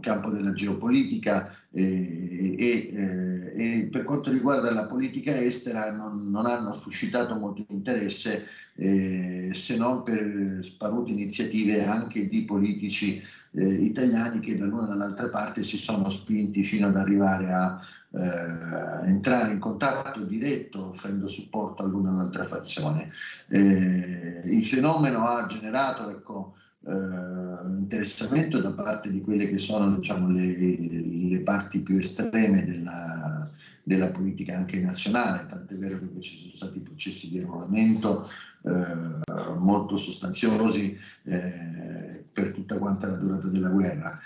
Speaker 5: campo della geopolitica eh, e, eh, e, per quanto riguarda la politica estera non, non hanno suscitato molto interesse eh, se non per sparute iniziative anche di politici italiani che dall'una e dall'altra parte si sono spinti fino ad arrivare a eh, entrare in contatto diretto offrendo supporto all'una e all'altra fazione. Eh, il fenomeno ha generato ecco, eh, interessamento da parte di quelle che sono diciamo, le, le, parti più estreme della, della, politica anche nazionale, tant'è vero che ci sono stati processi di arruolamento eh, molto sostanziosi eh, per tutta quanta la durata della guerra.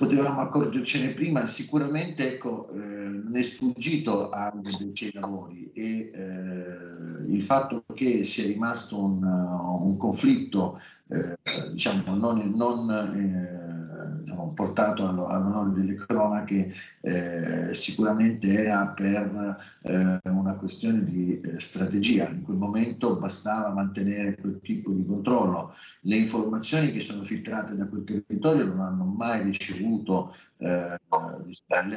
Speaker 5: Potevamo accorgercene prima, sicuramente ecco, eh, non è sfuggito a dei lavori e eh, il fatto che sia rimasto un, un conflitto eh, diciamo, non, non eh, diciamo, portato all'onore delle cronache eh, sicuramente era per eh, una questione di eh, strategia. In quel momento bastava mantenere quel tipo di controllo. Le informazioni che sono filtrate da quel territorio non hanno mai ricevuto le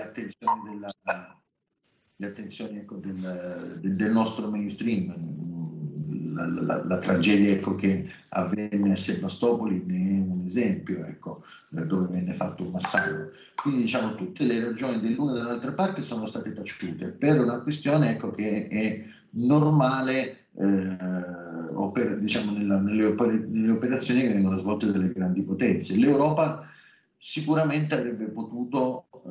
Speaker 5: attenzioni della le attenzioni ecco, del, del, nostro mainstream la, la, la, tragedia ecco, che avvenne a Sebastopoli ne è un esempio, ecco, dove venne fatto un massacro. Quindi diciamo tutte le ragioni dell'una e dell'altra parte sono state taciute per una questione ecco, che è normale eh, oper, diciamo, nella, nelle, oper, nelle operazioni che vengono svolte dalle grandi potenze. L'Europa sicuramente avrebbe potuto eh,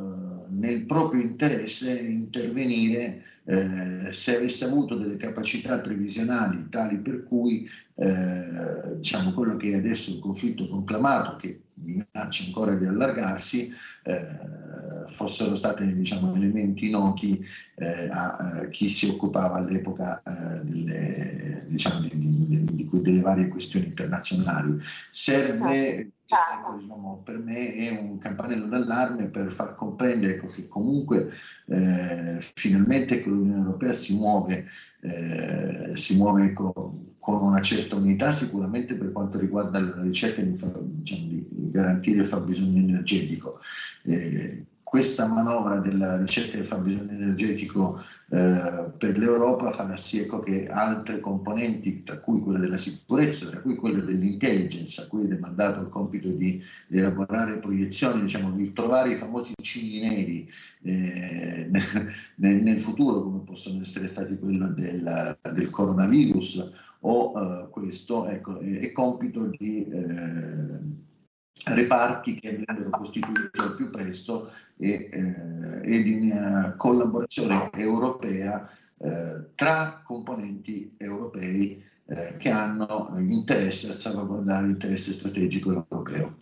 Speaker 5: nel proprio interesse intervenire eh, se avesse avuto delle capacità previsionali tali per cui eh, diciamo quello che è adesso il conflitto conclamato che minaccia ancora di allargarsi eh, fossero stati diciamo, elementi noti eh, a, a, chi si occupava all'epoca eh, delle, diciamo, di, di, di, delle, varie questioni internazionali. Serve, ecco, diciamo, per me, è un campanello d'allarme per far comprendere che comunque eh, finalmente l'Unione Europea si muove eh, si muove con, con, una certa unità sicuramente per quanto riguarda la ricerca di, diciamo, di garantire il fabbisogno energetico. Eh, questa manovra della ricerca del fabbisogno energetico eh, per l'Europa farà sì ecco, che altre componenti, tra cui quella della sicurezza, tra cui quella dell'intelligence, a cui è demandato il compito di, elaborare proiezioni, diciamo, di trovare i famosi cigni neri eh, nel, nel, futuro, come possono essere stati quello del, del coronavirus o eh, questo, ecco, è, è compito di eh, reparti che andrebbero costituiti al più presto e, eh, di una collaborazione europea eh, tra componenti europei eh, che hanno interesse a salvaguardare l'interesse strategico europeo.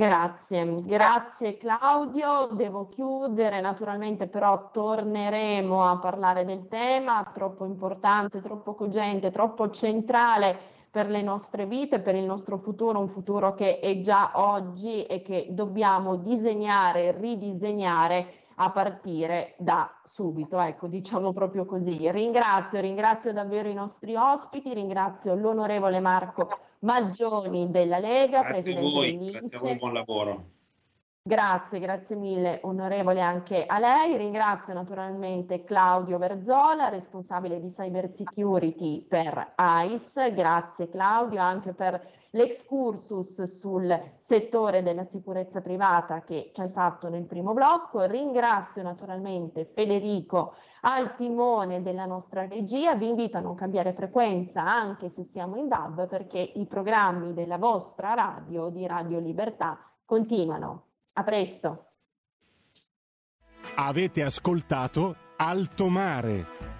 Speaker 3: Grazie, grazie Claudio. Devo chiudere, naturalmente però torneremo a parlare del tema, troppo importante, troppo cogente, troppo centrale per le nostre vite, per il nostro futuro, un futuro che è già oggi e che dobbiamo disegnare ridisegnare a partire da subito, ecco, diciamo proprio così. Ringrazio, ringrazio davvero i nostri ospiti, ringrazio l'onorevole Marco Maggioni della Lega,
Speaker 4: grazie presidente a voi, Grazie a voi, buon lavoro.
Speaker 3: Grazie, grazie mille onorevole anche a lei. Ringrazio naturalmente Claudio Verzola, responsabile di cyber security per ICE. Grazie Claudio anche per l'excursus sul settore della sicurezza privata che ci hai fatto nel primo blocco. Ringrazio naturalmente Federico al timone della nostra regia. Vi invito a non cambiare frequenza anche se siamo in DAB perché i programmi della vostra radio di Radio Libertà continuano. A presto.
Speaker 1: Avete ascoltato Alto Mare.